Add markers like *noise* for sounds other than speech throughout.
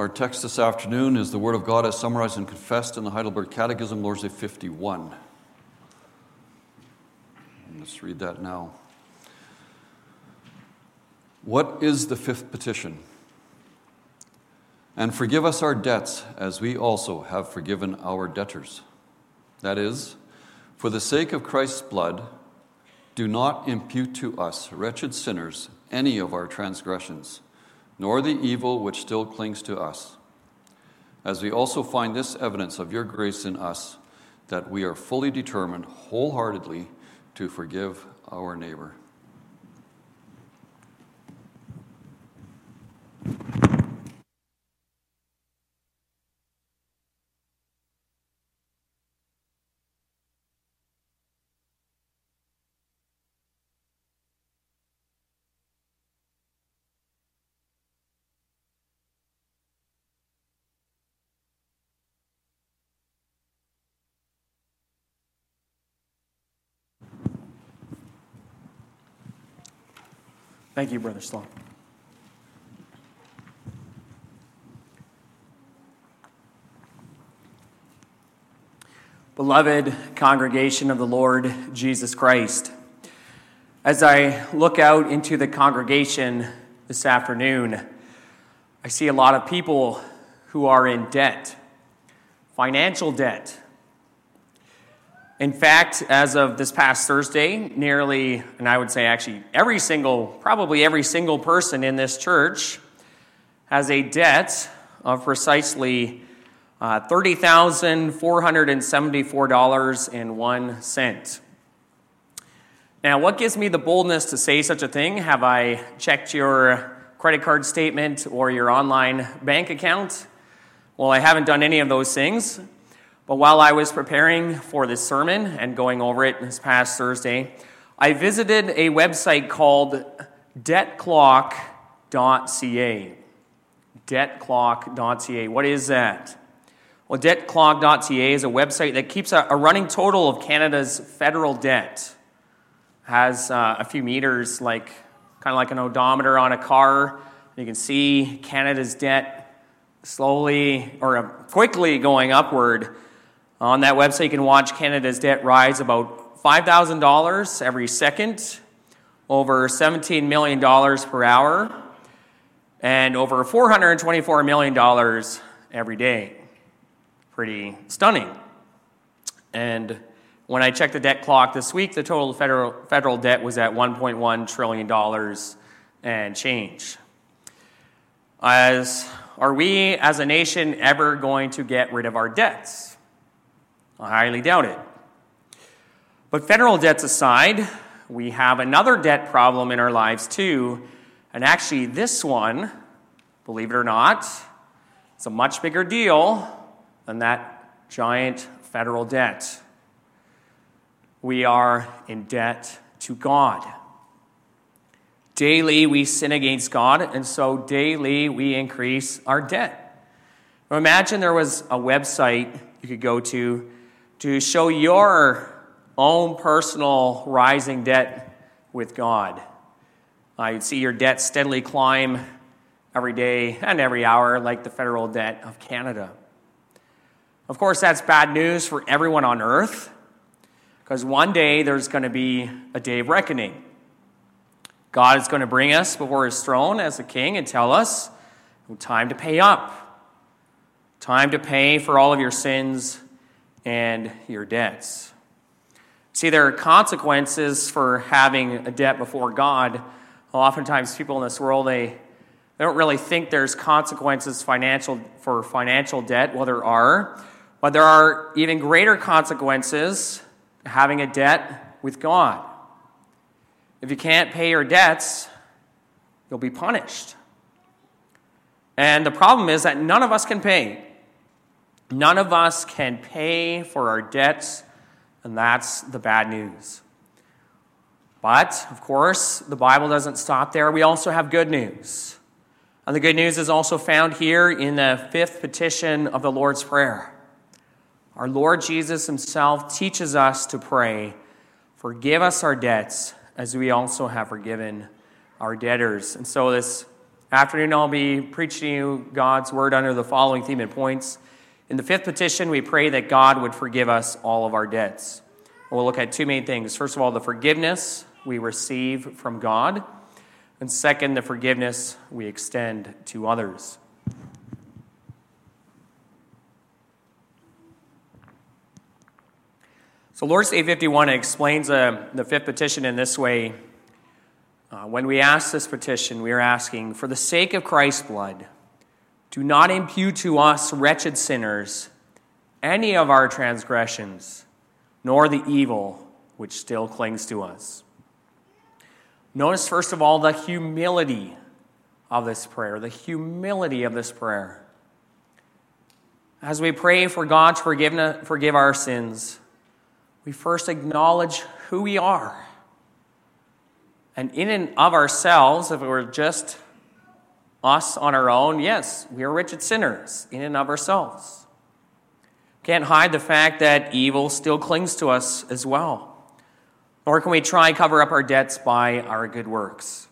Our text this afternoon is the Word of God as summarized and confessed in the Heidelberg Catechism, Lord's Day 51. Let's read that now. What is the fifth petition? And forgive us our debts as we also have forgiven our debtors. That is, for the sake of Christ's blood, do not impute to us, wretched sinners, any of our transgressions, nor the evil which still clings to us. As we also find this evidence of your grace in us, that we are fully determined wholeheartedly to forgive our neighbor. Thank you, Brother Sloan. Beloved congregation of the Lord Jesus Christ, as I look out into the congregation this afternoon, I see a lot of people who are in debt, financial debt, in fact, as of this past Thursday, nearly, and I would say actually every single, probably every single person in this church has a debt of precisely uh, $30,474.01. Now, what gives me the boldness to say such a thing? Have I checked your credit card statement or your online bank account? Well, I haven't done any of those things. But while I was preparing for this sermon and going over it this past Thursday, I visited a website called debtclock.ca. Debtclock.ca. What is that? Well, debtclock.ca is a website that keeps a, a running total of Canada's federal debt. Has uh, a few meters, like kind of like an odometer on a car. You can see Canada's debt slowly or quickly going upward on that website, you can watch Canada's debt rise about $5,000 every second, over $17 million per hour, and over $424 million every day. Pretty stunning. And when I checked the debt clock this week, the total federal, federal debt was at $1.1 trillion and change. As, are we as a nation ever going to get rid of our debts? I highly doubt it. But federal debts aside, we have another debt problem in our lives too. And actually, this one, believe it or not, it's a much bigger deal than that giant federal debt. We are in debt to God. Daily we sin against God, and so daily we increase our debt. Now imagine there was a website you could go to to show your own personal rising debt with God. Uh, you'd see your debt steadily climb every day and every hour, like the federal debt of Canada. Of course, that's bad news for everyone on earth, because one day there's going to be a day of reckoning. God is going to bring us before his throne as a king and tell us time to pay up, time to pay for all of your sins and your debts. See, there are consequences for having a debt before God. Oftentimes, people in this world, they, they don't really think there's consequences financial, for financial debt. Well, there are. But there are even greater consequences having a debt with God. If you can't pay your debts, you'll be punished. And the problem is that none of us can pay. None of us can pay for our debts, and that's the bad news. But, of course, the Bible doesn't stop there. We also have good news. And the good news is also found here in the fifth petition of the Lord's Prayer. Our Lord Jesus Himself teaches us to pray, Forgive us our debts, as we also have forgiven our debtors. And so, this Afternoon, I'll be preaching you God's word under the following theme and points. In the fifth petition, we pray that God would forgive us all of our debts. We'll look at two main things. First of all, the forgiveness we receive from God, and second, the forgiveness we extend to others. So, Lord's Day 51 explains uh, the fifth petition in this way. Uh, when we ask this petition, we are asking, for the sake of Christ's blood, do not impute to us, wretched sinners, any of our transgressions, nor the evil which still clings to us. Notice, first of all, the humility of this prayer, the humility of this prayer. As we pray for God to forgive, forgive our sins, we first acknowledge who we are. And in and of ourselves, if we were just us on our own, yes, we are wretched sinners in and of ourselves. Can't hide the fact that evil still clings to us as well. Nor can we try cover up our debts by our good works.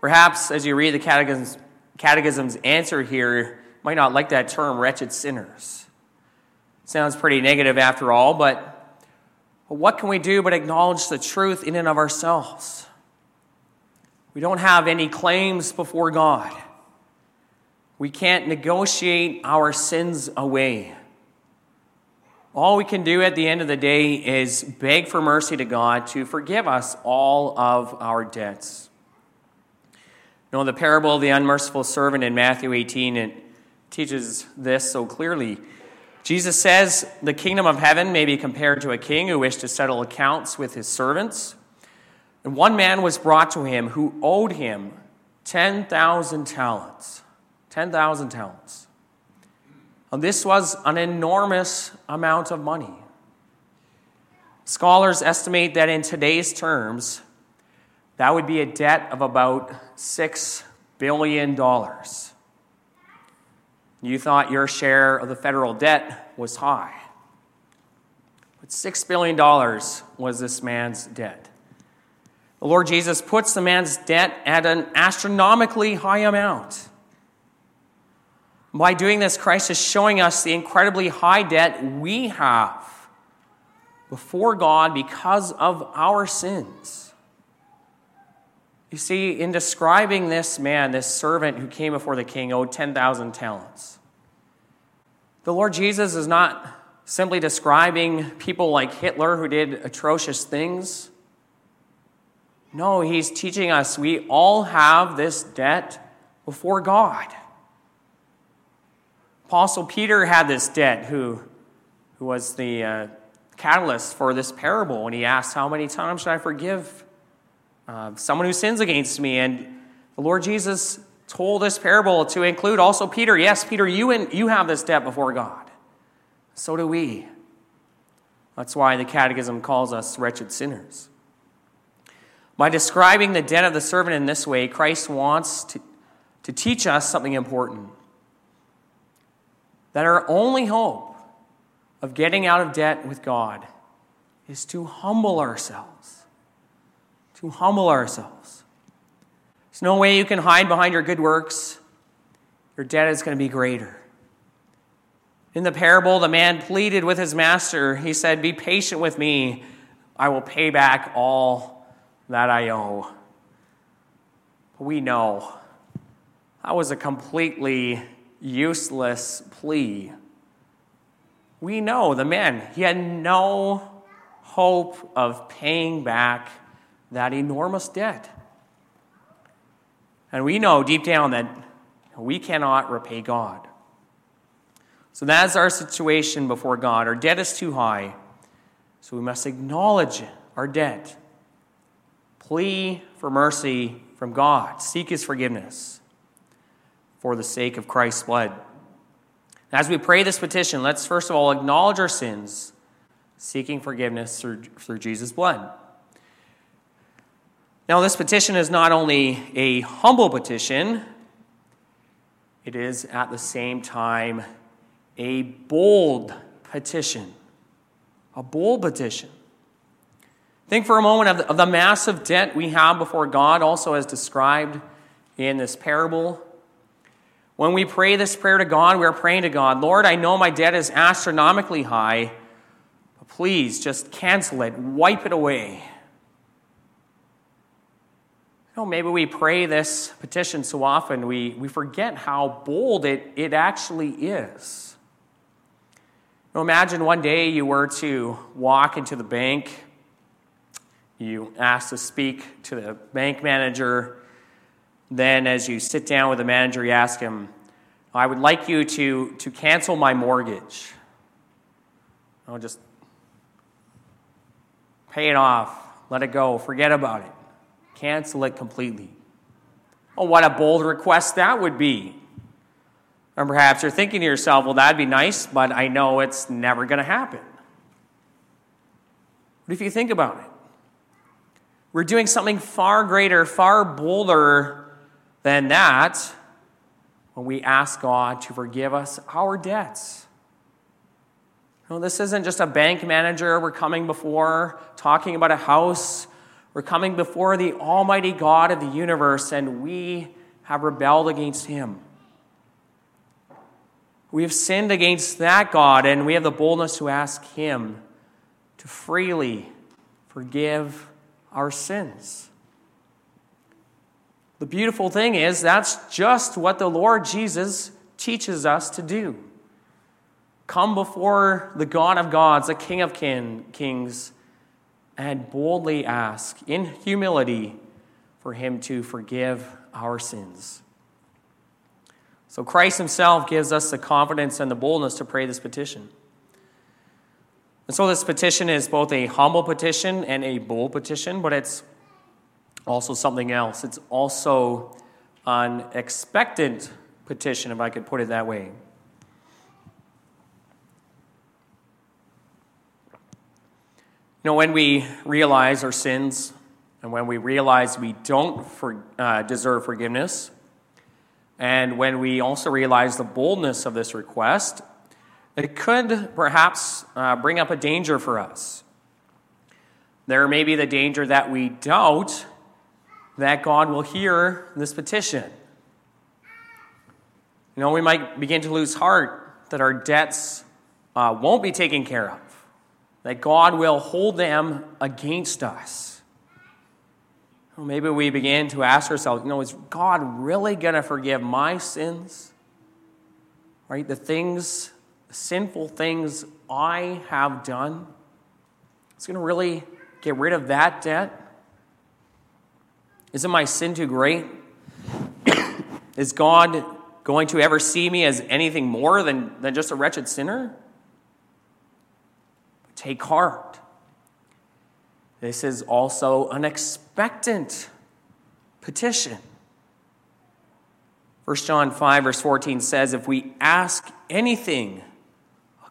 Perhaps as you read the catechism's, catechism's answer here, you might not like that term, wretched sinners. Sounds pretty negative after all, but what can we do but acknowledge the truth in and of ourselves? We don't have any claims before God. We can't negotiate our sins away. All we can do at the end of the day is beg for mercy to God to forgive us all of our debts. You know, the parable of the unmerciful servant in Matthew 18 it teaches this so clearly. Jesus says the kingdom of heaven may be compared to a king who wished to settle accounts with his servants. And one man was brought to him who owed him 10,000 talents. 10,000 talents. And this was an enormous amount of money. Scholars estimate that in today's terms, that would be a debt of about $6 billion. You thought your share of the federal debt was high. But $6 billion was this man's debt. The Lord Jesus puts the man's debt at an astronomically high amount. By doing this, Christ is showing us the incredibly high debt we have before God because of our sins. You see, in describing this man, this servant who came before the king, owed 10,000 talents. The Lord Jesus is not simply describing people like Hitler who did atrocious things. No, he's teaching us we all have this debt before God. Apostle Peter had this debt, who, who was the uh, catalyst for this parable when he asked, How many times should I forgive uh, someone who sins against me. And the Lord Jesus told this parable to include also Peter. Yes, Peter, you, and, you have this debt before God. So do we. That's why the Catechism calls us wretched sinners. By describing the debt of the servant in this way, Christ wants to, to teach us something important. That our only hope of getting out of debt with God is to humble ourselves to humble ourselves. There's no way you can hide behind your good works. Your debt is going to be greater. In the parable, the man pleaded with his master. He said, Be patient with me. I will pay back all that I owe. We know that was a completely useless plea. We know the man, he had no hope of paying back that enormous debt. And we know deep down that we cannot repay God. So that's our situation before God. Our debt is too high, so we must acknowledge our debt, plea for mercy from God, seek His forgiveness for the sake of Christ's blood. As we pray this petition, let's first of all acknowledge our sins, seeking forgiveness through, through Jesus' blood. Now, this petition is not only a humble petition, it is at the same time a bold petition. A bold petition. Think for a moment of the, of the massive debt we have before God, also as described in this parable. When we pray this prayer to God, we are praying to God, Lord, I know my debt is astronomically high, but please just cancel it, wipe it away. You know, maybe we pray this petition so often we, we forget how bold it, it actually is. You know, imagine one day you were to walk into the bank, you ask to speak to the bank manager. Then, as you sit down with the manager, you ask him, I would like you to, to cancel my mortgage. I'll just pay it off, let it go, forget about it. Cancel it completely. Oh, what a bold request that would be. And perhaps you're thinking to yourself, well, that'd be nice, but I know it's never going to happen. But if you think about it, we're doing something far greater, far bolder than that when we ask God to forgive us our debts. No, this isn't just a bank manager we're coming before talking about a house we're coming before the Almighty God of the universe, and we have rebelled against Him. We have sinned against that God, and we have the boldness to ask Him to freely forgive our sins. The beautiful thing is, that's just what the Lord Jesus teaches us to do. Come before the God of gods, the King of kin, kings, and boldly ask in humility for Him to forgive our sins. So Christ Himself gives us the confidence and the boldness to pray this petition. And so this petition is both a humble petition and a bold petition, but it's also something else. It's also an expectant petition, if I could put it that way. know, when we realize our sins and when we realize we don't for, uh, deserve forgiveness, and when we also realize the boldness of this request, it could perhaps uh, bring up a danger for us. There may be the danger that we doubt that God will hear this petition. You know, we might begin to lose heart that our debts uh, won't be taken care of that God will hold them against us. Well, maybe we begin to ask ourselves, you know, is God really going to forgive my sins? Right? The things, sinful things I have done? Is going to really get rid of that debt? Isn't my sin too great? *coughs* Is God going to ever see me as anything more than, than just a wretched sinner? Take heart. This is also an expectant petition. 1 John 5, verse 14 says, If we ask anything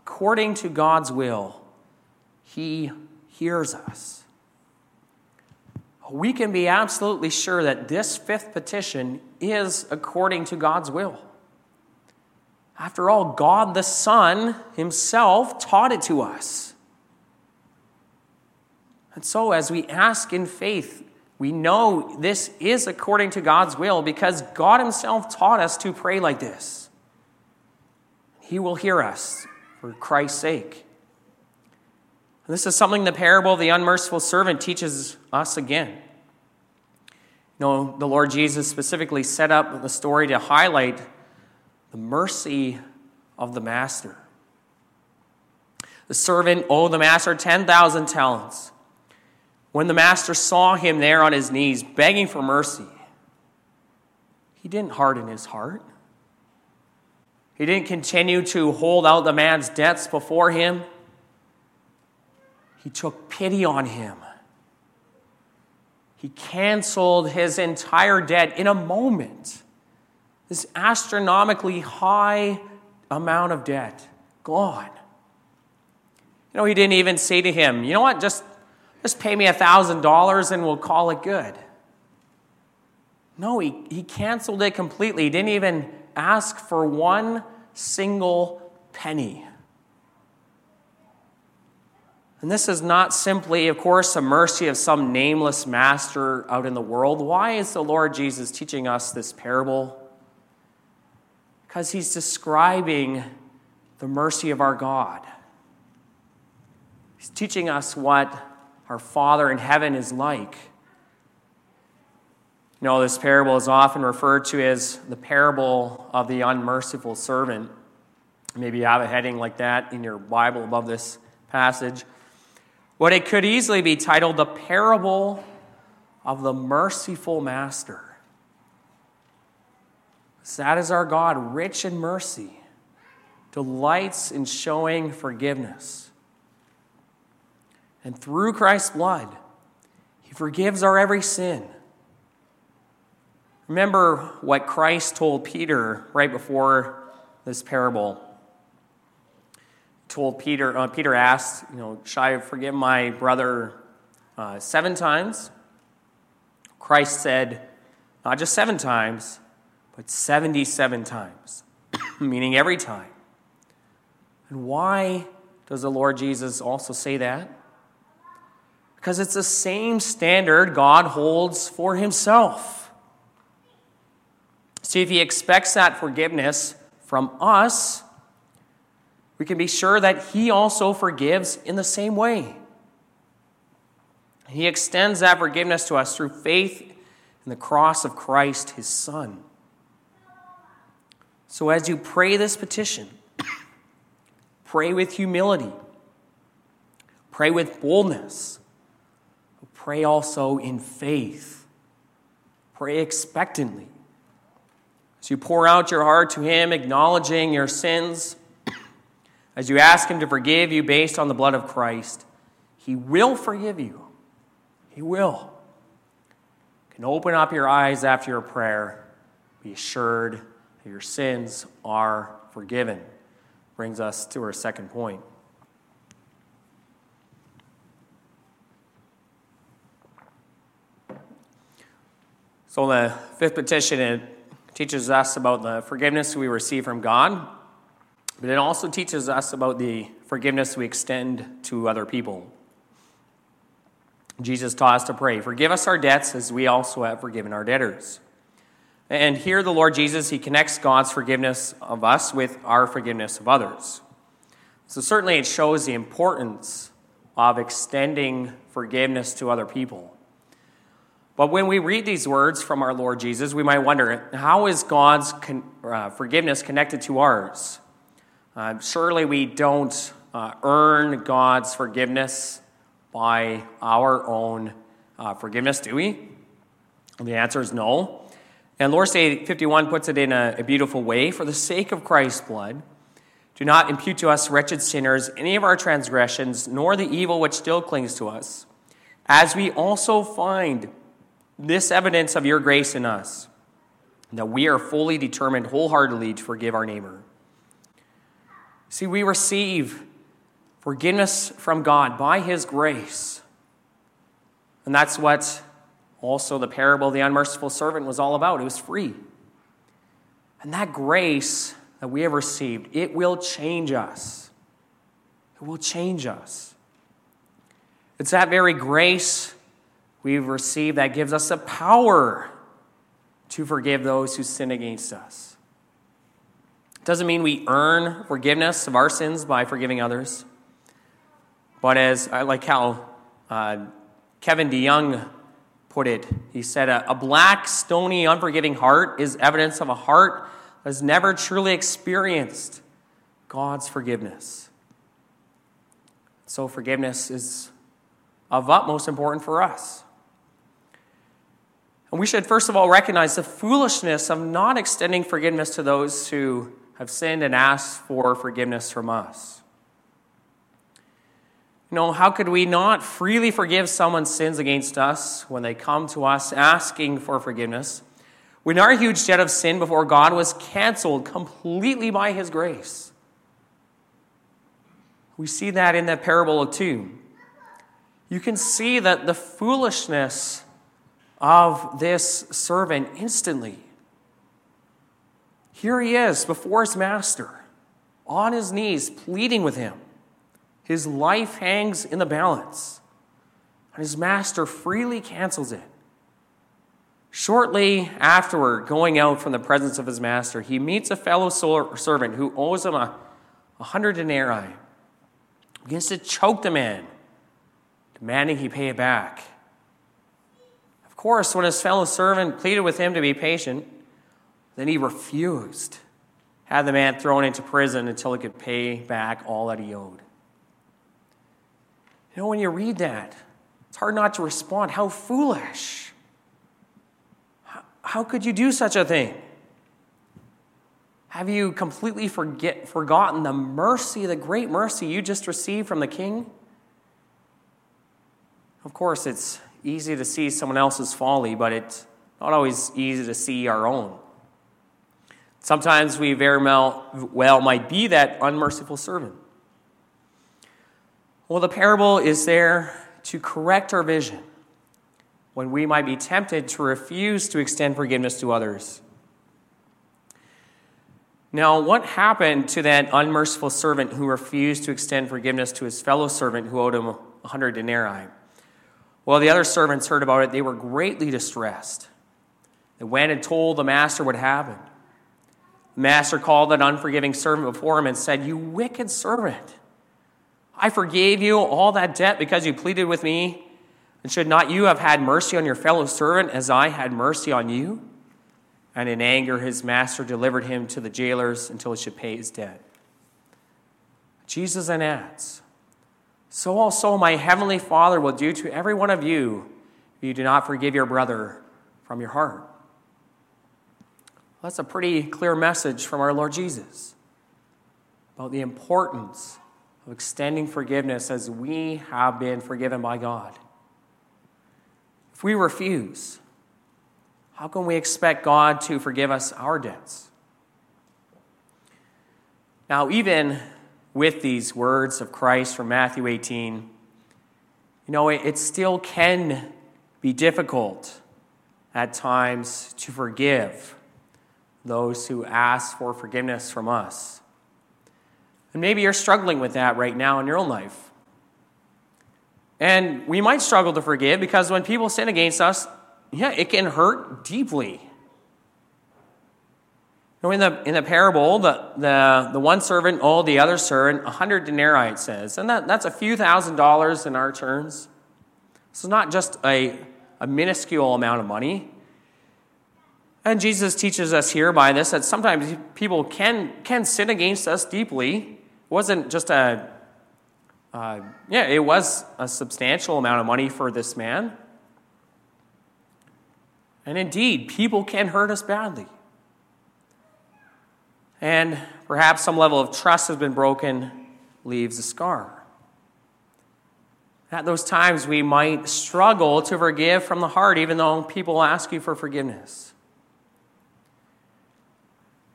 according to God's will, He hears us. We can be absolutely sure that this fifth petition is according to God's will. After all, God the Son Himself taught it to us. And so, as we ask in faith, we know this is according to God's will because God Himself taught us to pray like this. He will hear us for Christ's sake. And this is something the parable of the unmerciful servant teaches us again. You know, the Lord Jesus specifically set up the story to highlight the mercy of the master. The servant owed the master 10,000 talents. When the master saw him there on his knees begging for mercy, he didn't harden his heart. He didn't continue to hold out the man's debts before him. He took pity on him. He canceled his entire debt in a moment. This astronomically high amount of debt gone. You know, he didn't even say to him, you know what, just just pay me $1,000 and we'll call it good. No, he, he canceled it completely. He didn't even ask for one single penny. And this is not simply, of course, a mercy of some nameless master out in the world. Why is the Lord Jesus teaching us this parable? Because he's describing the mercy of our God. He's teaching us what our Father in heaven is like. You know, this parable is often referred to as the parable of the unmerciful servant. Maybe you have a heading like that in your Bible above this passage. What it could easily be titled the parable of the merciful master. That is our God, rich in mercy, delights in showing forgiveness. And through Christ's blood, he forgives our every sin. Remember what Christ told Peter right before this parable. Told Peter, uh, Peter asked, you know, shall I forgive my brother uh, seven times? Christ said, not just seven times, but 77 times, *clears throat* meaning every time. And why does the Lord Jesus also say that? Because it's the same standard God holds for himself. See, if he expects that forgiveness from us, we can be sure that he also forgives in the same way. He extends that forgiveness to us through faith in the cross of Christ, his Son. So as you pray this petition, *coughs* pray with humility, pray with boldness, pray also in faith, pray expectantly you pour out your heart to Him, acknowledging your sins, as you ask Him to forgive you based on the blood of Christ, He will forgive you. He will. You can open up your eyes after your prayer, be assured that your sins are forgiven. Brings us to our second point. So, the fifth petition teaches us about the forgiveness we receive from God, but it also teaches us about the forgiveness we extend to other people. Jesus taught us to pray, Forgive us our debts as we also have forgiven our debtors. And here, the Lord Jesus, he connects God's forgiveness of us with our forgiveness of others. So, certainly, it shows the importance of extending forgiveness to other people. But when we read these words from our Lord Jesus, we might wonder how is God's con- uh, forgiveness connected to ours? Uh, surely we don't uh, earn God's forgiveness by our own uh, forgiveness, do we? The answer is no. And Lord's Day 51 puts it in a, a beautiful way. For the sake of Christ's blood, do not impute to us, wretched sinners, any of our transgressions, nor the evil which still clings to us, as we also find this evidence of your grace in us, that we are fully determined wholeheartedly to forgive our neighbor. See, we receive forgiveness from God by His grace. And that's what also the parable of the unmerciful servant was all about. It was free. And that grace that we have received, it will change us. It will change us. It's that very grace we've received that gives us the power to forgive those who sin against us. It doesn't mean we earn forgiveness of our sins by forgiving others. But as I like how uh, Kevin DeYoung put it, he said, a, a black, stony, unforgiving heart is evidence of a heart that has never truly experienced God's forgiveness. So, forgiveness is of utmost importance for us. And we should first of all recognize the foolishness of not extending forgiveness to those who have sinned and asked for forgiveness from us. You know, how could we not freely forgive someone's sins against us when they come to us asking for forgiveness when our huge debt of sin before God was canceled completely by His grace? We see that in the parable of two. You can see that the foolishness of this servant instantly. Here he is before his master, on his knees, pleading with him His life hangs in the balance, and his master freely cancels it. Shortly afterward, going out from the presence of his master, he meets a fellow servant who owes him a, a hundred denarii. He begins to choke the man, demanding he pay it back. Of course, when his fellow servant pleaded with him to be patient, then he refused, had the man thrown into prison until he could pay back all that he owed. You know, when you read that, it's hard not to respond. How foolish. How, how could you do such a thing? Have you completely forget, forgotten the mercy, the great mercy you just received from the king? Of course, it's easy to see someone else's folly, but it's not always easy to see our own. Sometimes we very well, might be that unmerciful servant. Well, the parable is there to correct our vision when we might be tempted to refuse to extend forgiveness to others. Now, what happened to that unmerciful servant who refused to extend forgiveness to his fellow servant who owed him a 100 denarii? Well, the other servants heard about it. They were greatly distressed. They went and told the master what happened. The master called that unforgiving servant before him and said, You wicked servant. I forgave you all that debt because you pleaded with me. And should not you have had mercy on your fellow servant as I had mercy on you? And in anger, his master delivered him to the jailers until he should pay his debt. Jesus then adds, So also my heavenly Father will do to every one of you if you do not forgive your brother from your heart. That's a pretty clear message from our Lord Jesus about the importance of extending forgiveness as we have been forgiven by God. If we refuse, how can we expect God to forgive us our debts? Now, even with these words of Christ from Matthew 18, you know, it, it still can be difficult at times to forgive those who ask for forgiveness from us. And maybe you're struggling with that right now in your own life. And we might struggle to forgive because when people sin against us, yeah, it can hurt deeply. Know, in the, in the parable, the, the, the one servant owed the other servant a hundred denarii, it says. And that, that's a few thousand dollars in our terms. So not just a, a minuscule amount of money. And Jesus teaches us here by this that sometimes people can, can sin against us deeply It wasn't just a, uh, yeah, it was a substantial amount of money for this man. And indeed, people can hurt us badly. And perhaps some level of trust has been broken, leaves a scar. At those times, we might struggle to forgive from the heart, even though people ask you for forgiveness.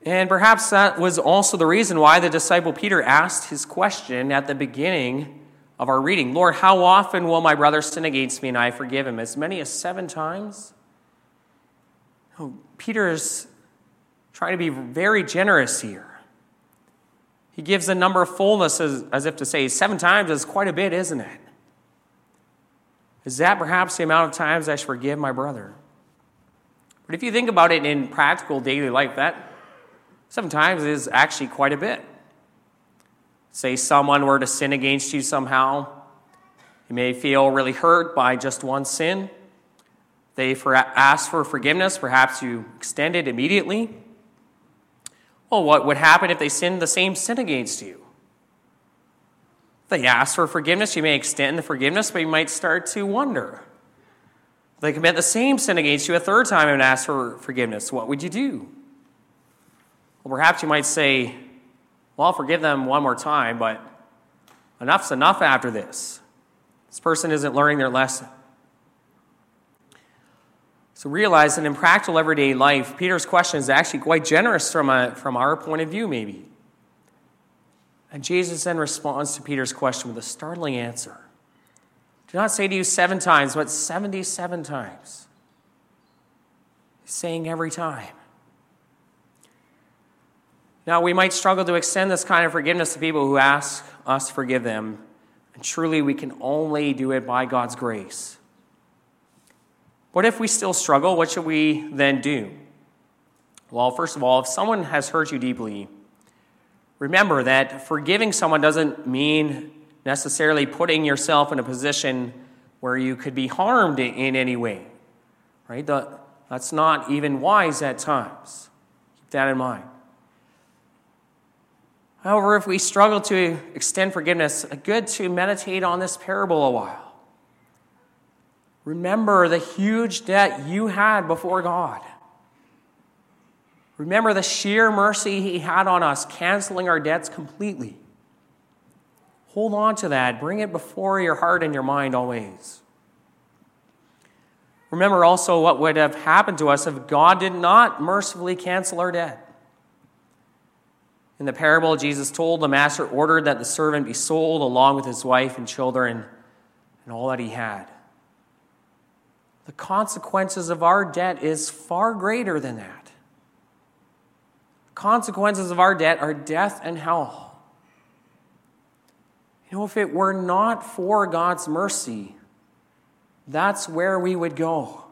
And perhaps that was also the reason why the disciple Peter asked his question at the beginning of our reading Lord, how often will my brother sin against me and I forgive him? As many as seven times? Oh, Trying to be very generous here. He gives a number of fullness as, as if to say, seven times is quite a bit, isn't it? Is that perhaps the amount of times I should forgive my brother? But if you think about it in practical daily life, that Sometimes is actually quite a bit. Say someone were to sin against you somehow. You may feel really hurt by just one sin. They for, ask for forgiveness. Perhaps you extend it immediately. Well, what would happen if they sinned the same sin against you? They ask for forgiveness. You may extend the forgiveness, but you might start to wonder. They commit the same sin against you a third time and ask for forgiveness. What would you do? Well, perhaps you might say, well, I'll forgive them one more time, but enough's enough after this. This person isn't learning their lesson. So realize that in practical everyday life, Peter's question is actually quite generous from, a, from our point of view, maybe. And Jesus then responds to Peter's question with a startling answer. Do not say to you seven times, but 77 times. Saying every time. Now, we might struggle to extend this kind of forgiveness to people who ask us to forgive them And truly, we can only do it by God's grace. But if we still struggle, what should we then do? Well, first of all, if someone has hurt you deeply, remember that forgiving someone doesn't mean necessarily putting yourself in a position where you could be harmed in any way. Right? That's not even wise at times. Keep that in mind. However, if we struggle to extend forgiveness, it's good to meditate on this parable a while. Remember the huge debt you had before God. Remember the sheer mercy He had on us, canceling our debts completely. Hold on to that. Bring it before your heart and your mind always. Remember also what would have happened to us if God did not mercifully cancel our debt. In the parable, Jesus told the master ordered that the servant be sold along with his wife and children and all that he had. The consequences of our debt is far greater than that. Consequences of our debt are death and hell. You know, if it were not for God's mercy, that's where we would go.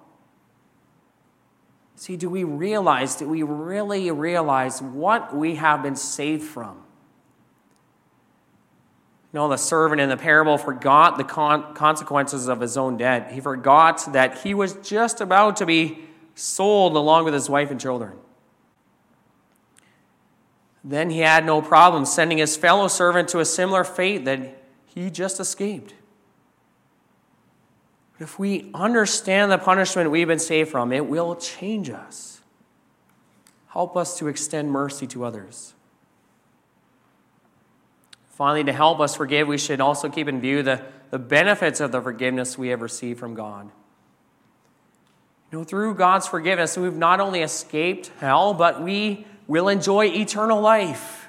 See, do we realize, do we really realize what we have been saved from? Know, the servant in the parable forgot the con- consequences of his own debt. He forgot that he was just about to be sold along with his wife and children. Then he had no problem sending his fellow servant to a similar fate that he just escaped. But if we understand the punishment we've been saved from, it will change us. Help us to extend mercy to others. Finally, to help us forgive, we should also keep in view the, the benefits of the forgiveness we have received from God. You know, through God's forgiveness, we've not only escaped hell, but we will enjoy eternal life.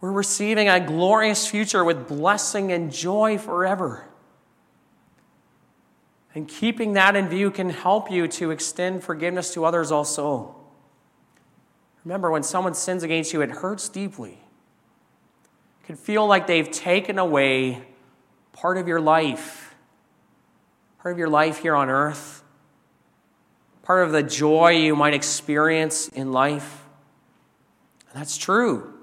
We're receiving a glorious future with blessing and joy forever. And keeping that in view can help you to extend forgiveness to others also. Remember, when someone sins against you, it hurts deeply. It can feel like they've taken away part of your life, part of your life here on earth, part of the joy you might experience in life. And that's true.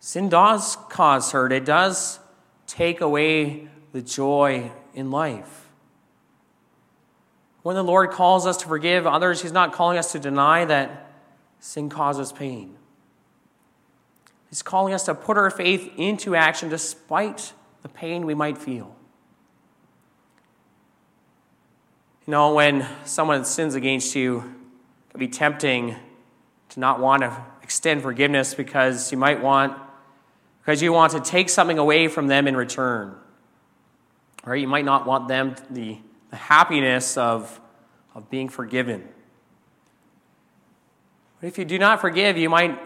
Sin does cause hurt, it does take away the joy in life. When the Lord calls us to forgive others, He's not calling us to deny that sin causes pain. He's calling us to put our faith into action despite the pain we might feel. You know, when someone sins against you, it can be tempting to not want to extend forgiveness because you might want, because you want to take something away from them in return. Right? you might not want them, the the happiness of, of being forgiven. But if you do not forgive, you might,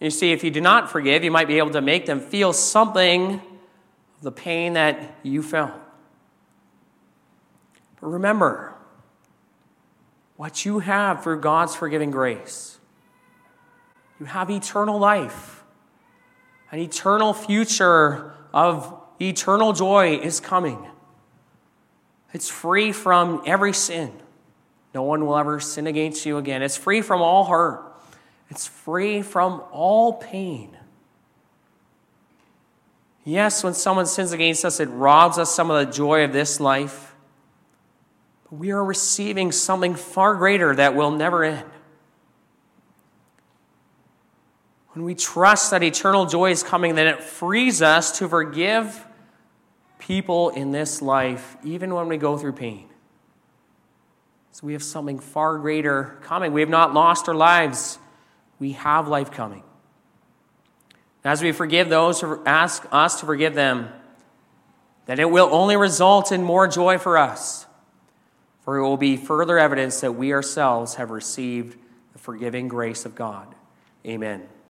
you see, if you do not forgive, you might be able to make them feel something of the pain that you felt. But remember, what you have through God's forgiving grace, you have eternal life. An eternal future of eternal joy is coming. It's free from every sin. No one will ever sin against you again. It's free from all hurt. It's free from all pain. Yes, when someone sins against us, it robs us some of the joy of this life. But we are receiving something far greater that will never end. When we trust that eternal joy is coming, then it frees us to forgive people in this life, even when we go through pain. So we have something far greater coming. We have not lost our lives, we have life coming. As we forgive those who ask us to forgive them, that it will only result in more joy for us, for it will be further evidence that we ourselves have received the forgiving grace of God. Amen.